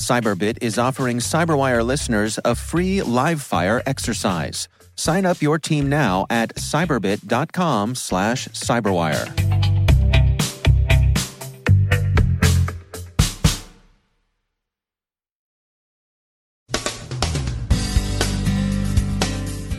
Cyberbit is offering Cyberwire listeners a free live fire exercise. Sign up your team now at cyberbit.com slash cyberwire.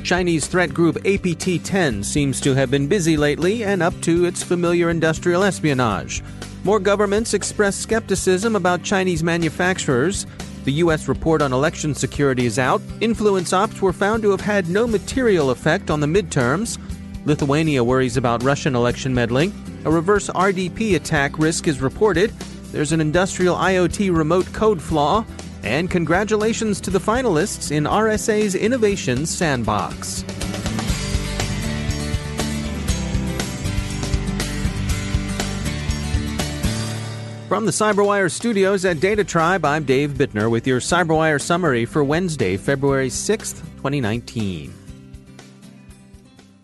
Chinese threat group APT 10 seems to have been busy lately and up to its familiar industrial espionage. More governments express skepticism about Chinese manufacturers. The U.S. report on election security is out. Influence ops were found to have had no material effect on the midterms. Lithuania worries about Russian election meddling. A reverse RDP attack risk is reported. There's an industrial IoT remote code flaw. And congratulations to the finalists in RSA's Innovation Sandbox. From the CyberWire studios at Data Tribe, I'm Dave Bittner with your CyberWire summary for Wednesday, February 6th, 2019.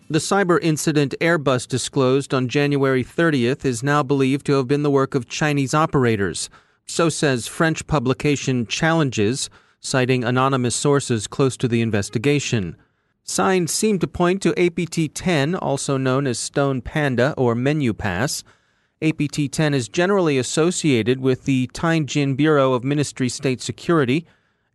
The cyber incident Airbus disclosed on January 30th is now believed to have been the work of Chinese operators. So says French publication Challenges, citing anonymous sources close to the investigation. Signs seem to point to APT 10, also known as Stone Panda or Menu Pass. APT 10 is generally associated with the Tianjin Bureau of Ministry State Security.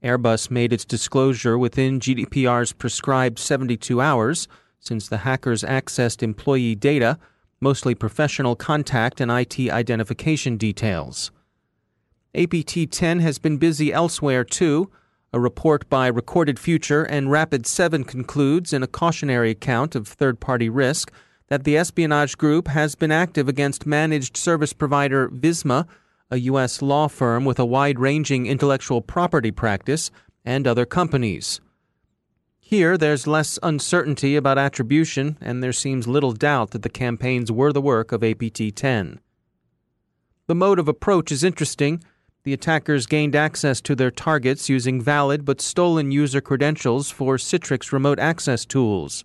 Airbus made its disclosure within GDPR's prescribed 72 hours, since the hackers accessed employee data, mostly professional contact and IT identification details. APT 10 has been busy elsewhere too. A report by Recorded Future and Rapid 7 concludes in a cautionary account of third party risk that the espionage group has been active against managed service provider Visma, a U.S. law firm with a wide ranging intellectual property practice, and other companies. Here, there's less uncertainty about attribution, and there seems little doubt that the campaigns were the work of APT 10. The mode of approach is interesting. The attackers gained access to their targets using valid but stolen user credentials for Citrix remote access tools.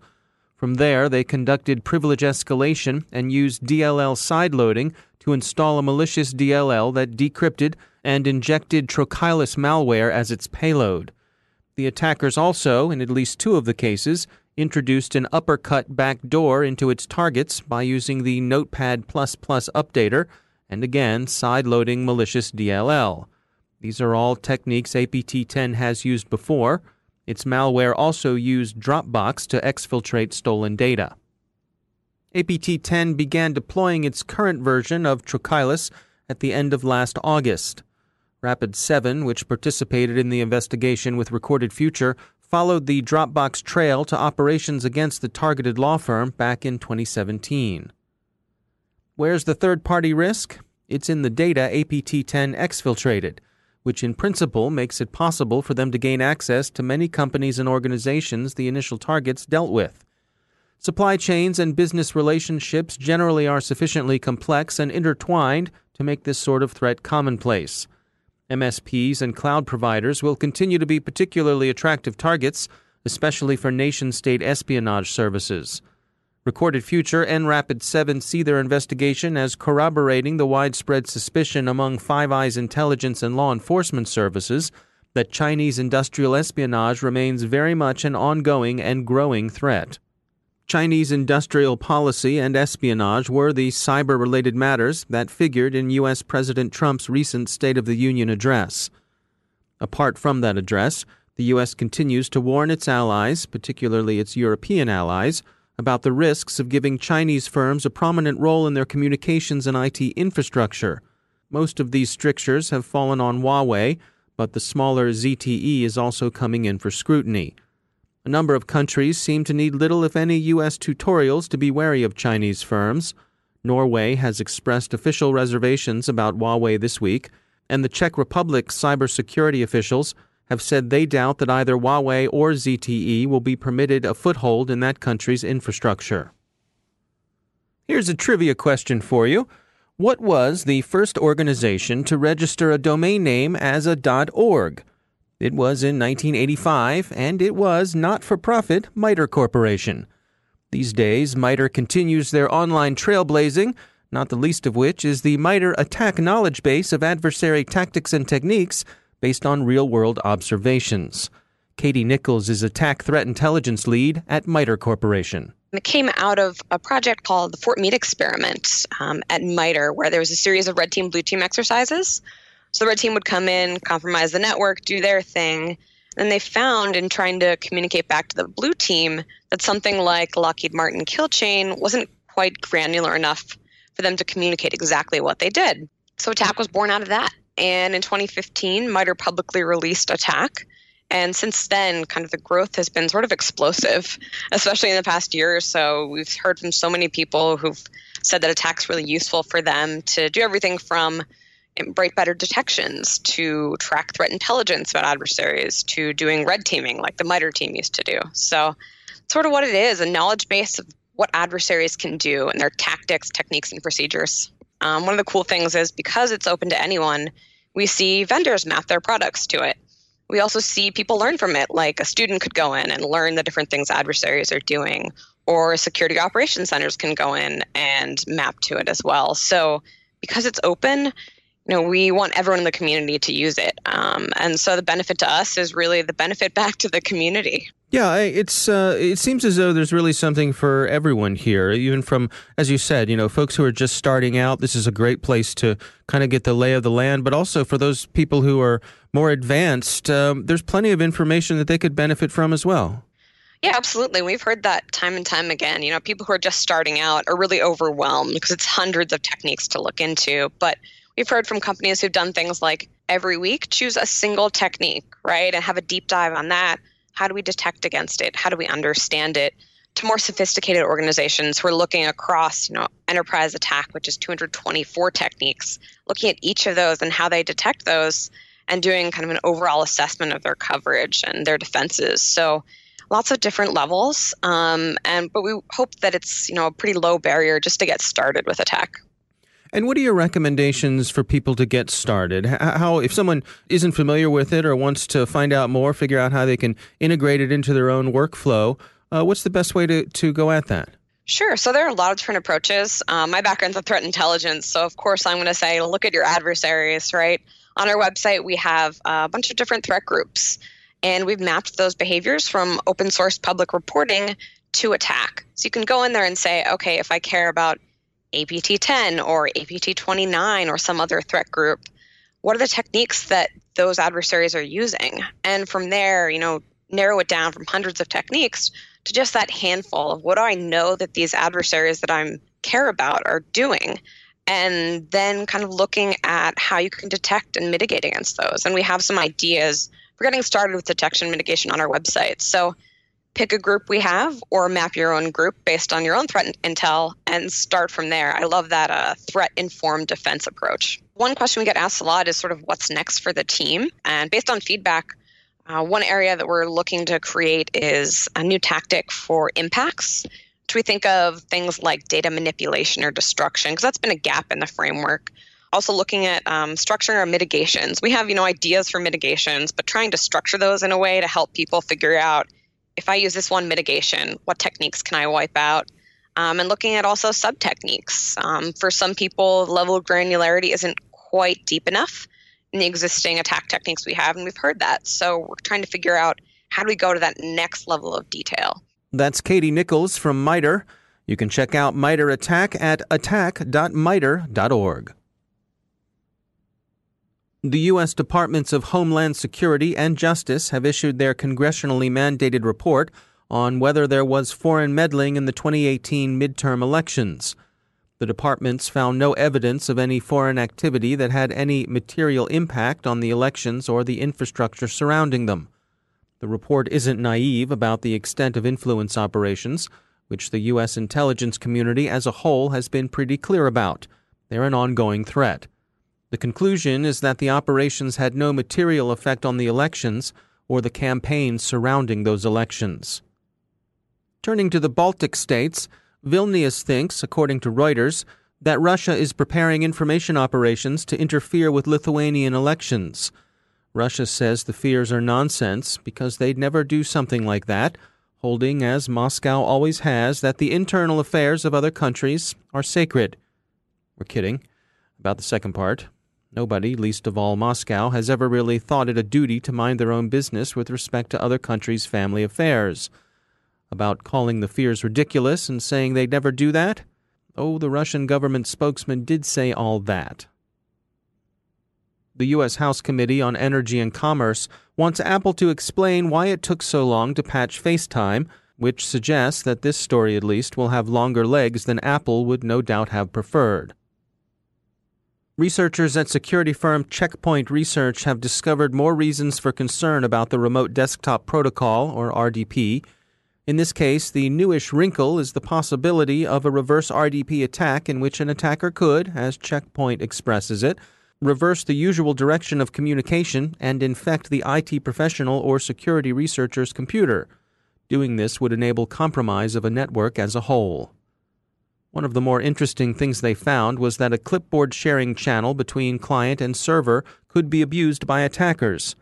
From there, they conducted privilege escalation and used DLL sideloading to install a malicious DLL that decrypted and injected Trochilus malware as its payload. The attackers also, in at least two of the cases, introduced an uppercut backdoor into its targets by using the Notepad updater and again side-loading malicious DLL. These are all techniques APT 10 has used before. Its malware also used Dropbox to exfiltrate stolen data. APT 10 began deploying its current version of Trochilus at the end of last August. Rapid 7, which participated in the investigation with Recorded Future, followed the Dropbox trail to operations against the targeted law firm back in 2017. Where's the third party risk? It's in the data APT 10 exfiltrated, which in principle makes it possible for them to gain access to many companies and organizations the initial targets dealt with. Supply chains and business relationships generally are sufficiently complex and intertwined to make this sort of threat commonplace. MSPs and cloud providers will continue to be particularly attractive targets, especially for nation state espionage services. Recorded Future and Rapid 7 see their investigation as corroborating the widespread suspicion among Five Eyes intelligence and law enforcement services that Chinese industrial espionage remains very much an ongoing and growing threat. Chinese industrial policy and espionage were the cyber related matters that figured in U.S. President Trump's recent State of the Union address. Apart from that address, the U.S. continues to warn its allies, particularly its European allies, about the risks of giving Chinese firms a prominent role in their communications and IT infrastructure. Most of these strictures have fallen on Huawei, but the smaller ZTE is also coming in for scrutiny. A number of countries seem to need little, if any, U.S. tutorials to be wary of Chinese firms. Norway has expressed official reservations about Huawei this week, and the Czech Republic's cybersecurity officials have said they doubt that either Huawei or ZTE will be permitted a foothold in that country's infrastructure. Here's a trivia question for you. What was the first organization to register a domain name as a .org? It was in 1985, and it was not for profit MITRE Corporation. These days, MITRE continues their online trailblazing, not the least of which is the MITRE attack knowledge base of adversary tactics and techniques based on real world observations. Katie Nickels is attack threat intelligence lead at MITRE Corporation. It came out of a project called the Fort Meade Experiment um, at MITRE, where there was a series of red team, blue team exercises. So the red team would come in, compromise the network, do their thing. And they found in trying to communicate back to the blue team that something like Lockheed Martin kill chain wasn't quite granular enough for them to communicate exactly what they did. So attack was born out of that. And in 2015, MITRE publicly released attack and since then, kind of the growth has been sort of explosive, especially in the past year or so. We've heard from so many people who've said that attack's really useful for them to do everything from break better detections to track threat intelligence about adversaries to doing red teaming like the MITRE team used to do. So, sort of what it is a knowledge base of what adversaries can do and their tactics, techniques, and procedures. Um, one of the cool things is because it's open to anyone, we see vendors map their products to it we also see people learn from it. Like a student could go in and learn the different things adversaries are doing, or security operations centers can go in and map to it as well. So because it's open, you know, we want everyone in the community to use it. Um, and so the benefit to us is really the benefit back to the community. Yeah, it's uh, it seems as though there's really something for everyone here. Even from, as you said, you know, folks who are just starting out. This is a great place to kind of get the lay of the land. But also for those people who are more advanced, um, there's plenty of information that they could benefit from as well. Yeah, absolutely. We've heard that time and time again. You know, people who are just starting out are really overwhelmed because it's hundreds of techniques to look into. But we've heard from companies who've done things like every week choose a single technique, right, and have a deep dive on that how do we detect against it? How do we understand it? To more sophisticated organizations who are looking across, you know, enterprise attack, which is 224 techniques, looking at each of those and how they detect those and doing kind of an overall assessment of their coverage and their defenses. So lots of different levels. Um, and but we hope that it's you know a pretty low barrier just to get started with attack. And what are your recommendations for people to get started? How, if someone isn't familiar with it or wants to find out more, figure out how they can integrate it into their own workflow, uh, what's the best way to, to go at that? Sure. So there are a lot of different approaches. Um, my background's in threat intelligence. So, of course, I'm going to say look at your adversaries, right? On our website, we have a bunch of different threat groups, and we've mapped those behaviors from open source public reporting to attack. So you can go in there and say, okay, if I care about APT 10 or APT 29 or some other threat group, what are the techniques that those adversaries are using? And from there, you know, narrow it down from hundreds of techniques to just that handful of what do I know that these adversaries that I'm care about are doing? And then kind of looking at how you can detect and mitigate against those. And we have some ideas We're getting started with detection mitigation on our website. So pick a group we have or map your own group based on your own threat intel and start from there. I love that uh, threat informed defense approach. One question we get asked a lot is sort of what's next for the team. And based on feedback, uh, one area that we're looking to create is a new tactic for impacts, which we think of things like data manipulation or destruction, because that's been a gap in the framework also looking at um, structuring our mitigations we have you know ideas for mitigations but trying to structure those in a way to help people figure out if I use this one mitigation, what techniques can I wipe out? Um, and looking at also sub techniques. Um, for some people, level of granularity isn't quite deep enough in the existing attack techniques we have, and we've heard that. So we're trying to figure out how do we go to that next level of detail. That's Katie Nickels from MITRE. You can check out MITRE Attack at attack.mitre.org. The U.S. Departments of Homeland Security and Justice have issued their congressionally mandated report on whether there was foreign meddling in the 2018 midterm elections. The departments found no evidence of any foreign activity that had any material impact on the elections or the infrastructure surrounding them. The report isn't naive about the extent of influence operations, which the U.S. intelligence community as a whole has been pretty clear about. They're an ongoing threat. The conclusion is that the operations had no material effect on the elections or the campaigns surrounding those elections. Turning to the Baltic states, Vilnius thinks, according to Reuters, that Russia is preparing information operations to interfere with Lithuanian elections. Russia says the fears are nonsense because they'd never do something like that, holding, as Moscow always has, that the internal affairs of other countries are sacred. We're kidding about the second part. Nobody, least of all Moscow, has ever really thought it a duty to mind their own business with respect to other countries' family affairs. About calling the fears ridiculous and saying they'd never do that? Oh, the Russian government spokesman did say all that. The U.S. House Committee on Energy and Commerce wants Apple to explain why it took so long to patch FaceTime, which suggests that this story at least will have longer legs than Apple would no doubt have preferred. Researchers at security firm Checkpoint Research have discovered more reasons for concern about the Remote Desktop Protocol, or RDP. In this case, the newish wrinkle is the possibility of a reverse RDP attack in which an attacker could, as Checkpoint expresses it, reverse the usual direction of communication and infect the IT professional or security researcher's computer. Doing this would enable compromise of a network as a whole. One of the more interesting things they found was that a clipboard sharing channel between client and server could be abused by attackers.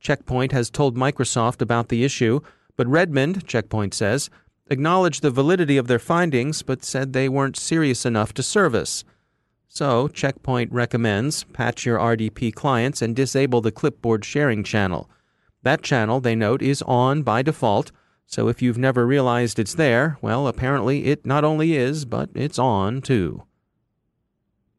Checkpoint has told Microsoft about the issue, but Redmond, Checkpoint says, acknowledged the validity of their findings but said they weren't serious enough to service. So, Checkpoint recommends patch your RDP clients and disable the clipboard sharing channel. That channel, they note, is on by default so if you've never realized it's there, well, apparently it not only is, but it's on too.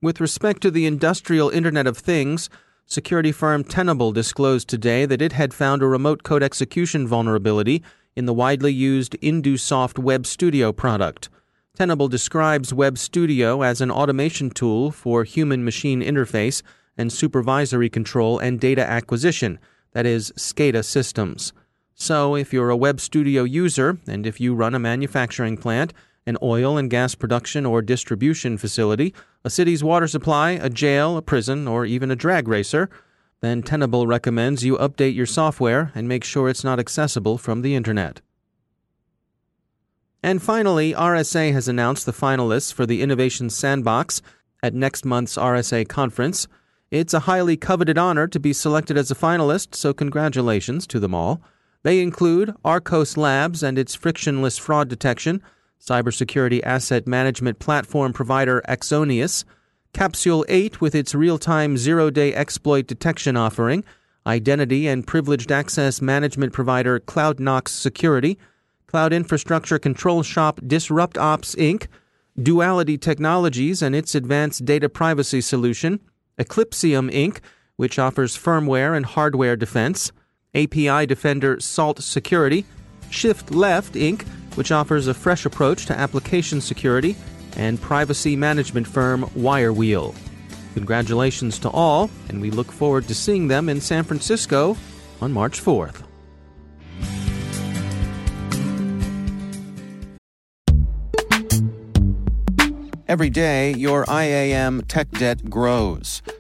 With respect to the industrial Internet of Things, security firm Tenable disclosed today that it had found a remote code execution vulnerability in the widely used Indusoft Web Studio product. Tenable describes Web Studio as an automation tool for human machine interface and supervisory control and data acquisition, that is, SCADA systems. So, if you're a Web Studio user and if you run a manufacturing plant, an oil and gas production or distribution facility, a city's water supply, a jail, a prison, or even a drag racer, then Tenable recommends you update your software and make sure it's not accessible from the Internet. And finally, RSA has announced the finalists for the Innovation Sandbox at next month's RSA conference. It's a highly coveted honor to be selected as a finalist, so congratulations to them all. They include Arkose Labs and its frictionless fraud detection, cybersecurity asset management platform provider Axonius, Capsule 8 with its real time zero day exploit detection offering, identity and privileged access management provider CloudKnox Security, cloud infrastructure control shop Disrupt Ops Inc., Duality Technologies and its advanced data privacy solution, Eclypsium Inc., which offers firmware and hardware defense, API Defender Salt Security, Shift Left Inc., which offers a fresh approach to application security, and privacy management firm Wirewheel. Congratulations to all, and we look forward to seeing them in San Francisco on March 4th. Every day, your IAM tech debt grows.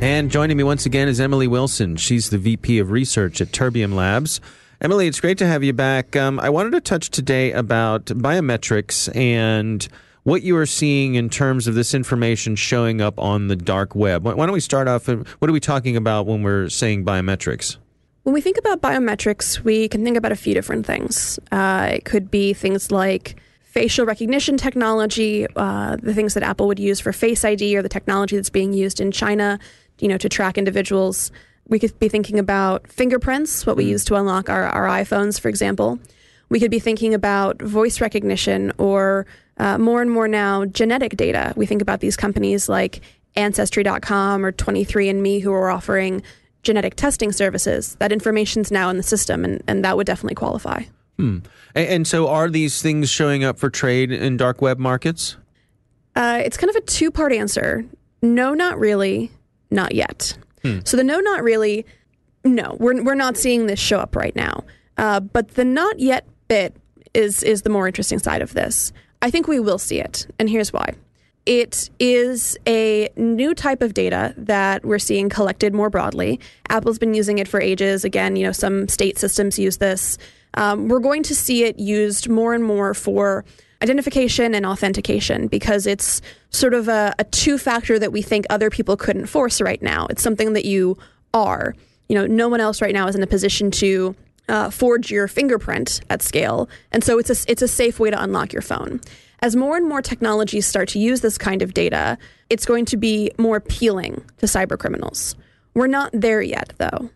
And joining me once again is Emily Wilson. She's the VP of Research at Terbium Labs. Emily, it's great to have you back. Um, I wanted to touch today about biometrics and what you are seeing in terms of this information showing up on the dark web. Why don't we start off? What are we talking about when we're saying biometrics? When we think about biometrics, we can think about a few different things. Uh, it could be things like facial recognition technology, uh, the things that Apple would use for Face ID, or the technology that's being used in China you know, to track individuals. We could be thinking about fingerprints, what we mm. use to unlock our, our iPhones, for example. We could be thinking about voice recognition or uh, more and more now genetic data. We think about these companies like Ancestry.com or 23andMe who are offering genetic testing services. That information's now in the system, and, and that would definitely qualify. Hmm. And, and so, are these things showing up for trade in dark web markets? Uh, it's kind of a two part answer. No, not really not yet. Hmm. So the no, not really, no, we're, we're not seeing this show up right now. Uh, but the not yet bit is is the more interesting side of this. I think we will see it, and here's why. It is a new type of data that we're seeing collected more broadly. Apple's been using it for ages. Again, you know, some state systems use this. Um, we're going to see it used more and more for identification and authentication because it's sort of a, a two factor that we think other people couldn't force right now. It's something that you are. You know, no one else right now is in a position to uh, forge your fingerprint at scale, and so it's a it's a safe way to unlock your phone. As more and more technologies start to use this kind of data, it's going to be more appealing to cyber criminals. We're not there yet, though.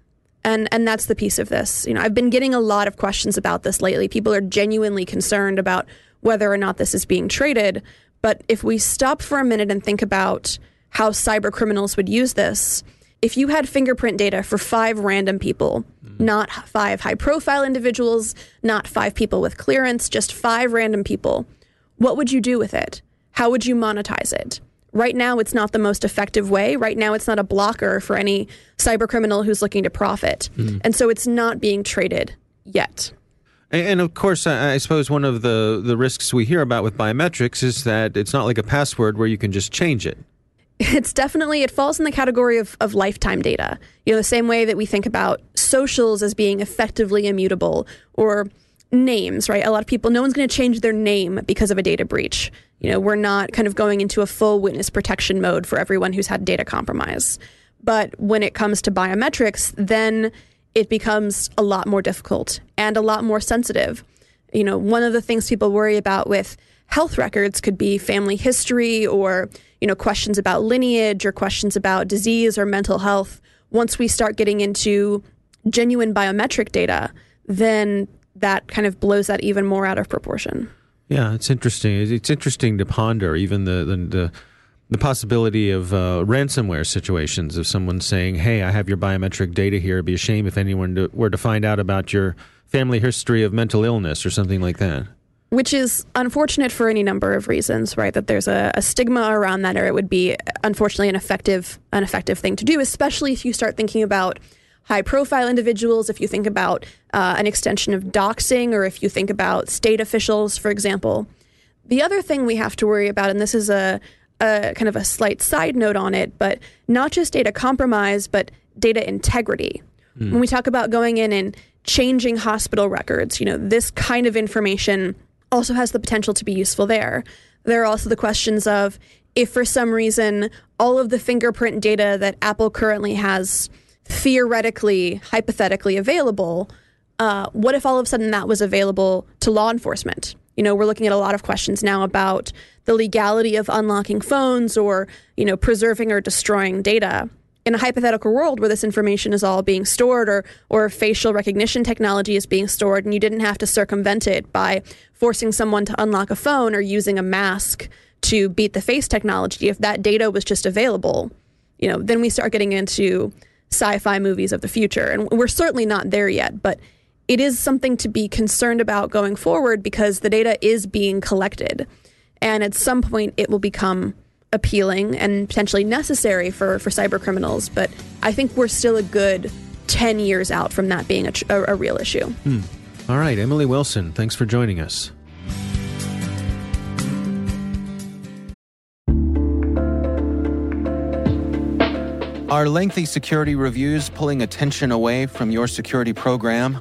And and that's the piece of this. You know, I've been getting a lot of questions about this lately. People are genuinely concerned about whether or not this is being traded. But if we stop for a minute and think about how cyber criminals would use this, if you had fingerprint data for five random people, mm. not five high profile individuals, not five people with clearance, just five random people, what would you do with it? How would you monetize it? Right now, it's not the most effective way. Right now, it's not a blocker for any cyber criminal who's looking to profit. Mm. And so it's not being traded yet. And, of course, I, I, suppose one of the, the risks we hear about with biometrics is that it's not like a password where you can just change it. It's definitely, it falls in the category of, of lifetime data. You know, the same way that we think about socials as being effectively immutable or names, right? A lot of people, no one's going to change their name because of a data breach. You know, we're not kind of going into a full witness protection mode for everyone who's had data compromise. But when it comes to biometrics, then it becomes a lot more difficult and a lot more sensitive. You know, one of the things people worry about with health records could be family history or, you know, questions about lineage or questions about disease or mental health. Once we start getting into genuine biometric data, then that kind of blows that even more out of proportion. Yeah, it's interesting. It's interesting to ponder even the, the, the the possibility of uh, ransomware situations of someone saying, "Hey, I have your biometric data here. It'd be a shame if anyone were to find out about your family history of mental illness or something like that." Which is unfortunate for any number of reasons, right? That there's a, a stigma around that, or it would be unfortunately an effective, an effective thing to do, especially if you start thinking about high-profile individuals. If you think about uh, an extension of doxing, or if you think about state officials, for example. The other thing we have to worry about, and this is a a kind of a slight side note on it, but not just data compromise, but data integrity. Mm. When we talk about going in and changing hospital records, you know, this kind of information also has the potential to be useful there. There are also the questions of if for some reason all of the fingerprint data that Apple currently has theoretically, hypothetically available, uh, what if all of a sudden that was available to law enforcement? You know, we're looking at a lot of questions now about the legality of unlocking phones or, you know, preserving or destroying data. In a hypothetical world where this information is all being stored or or facial recognition technology is being stored and you didn't have to circumvent it by forcing someone to unlock a phone or using a mask to beat the face technology, if that data was just available, you know, then we start getting into sci-fi movies of the future. And we're certainly not there yet, but it is something to be concerned about going forward because the data is being collected. And at some point, it will become appealing and potentially necessary for, for cyber criminals. But I think we're still a good 10 years out from that being a, a, a real issue. Hmm. All right, Emily Wilson, thanks for joining us. Are lengthy security reviews pulling attention away from your security program?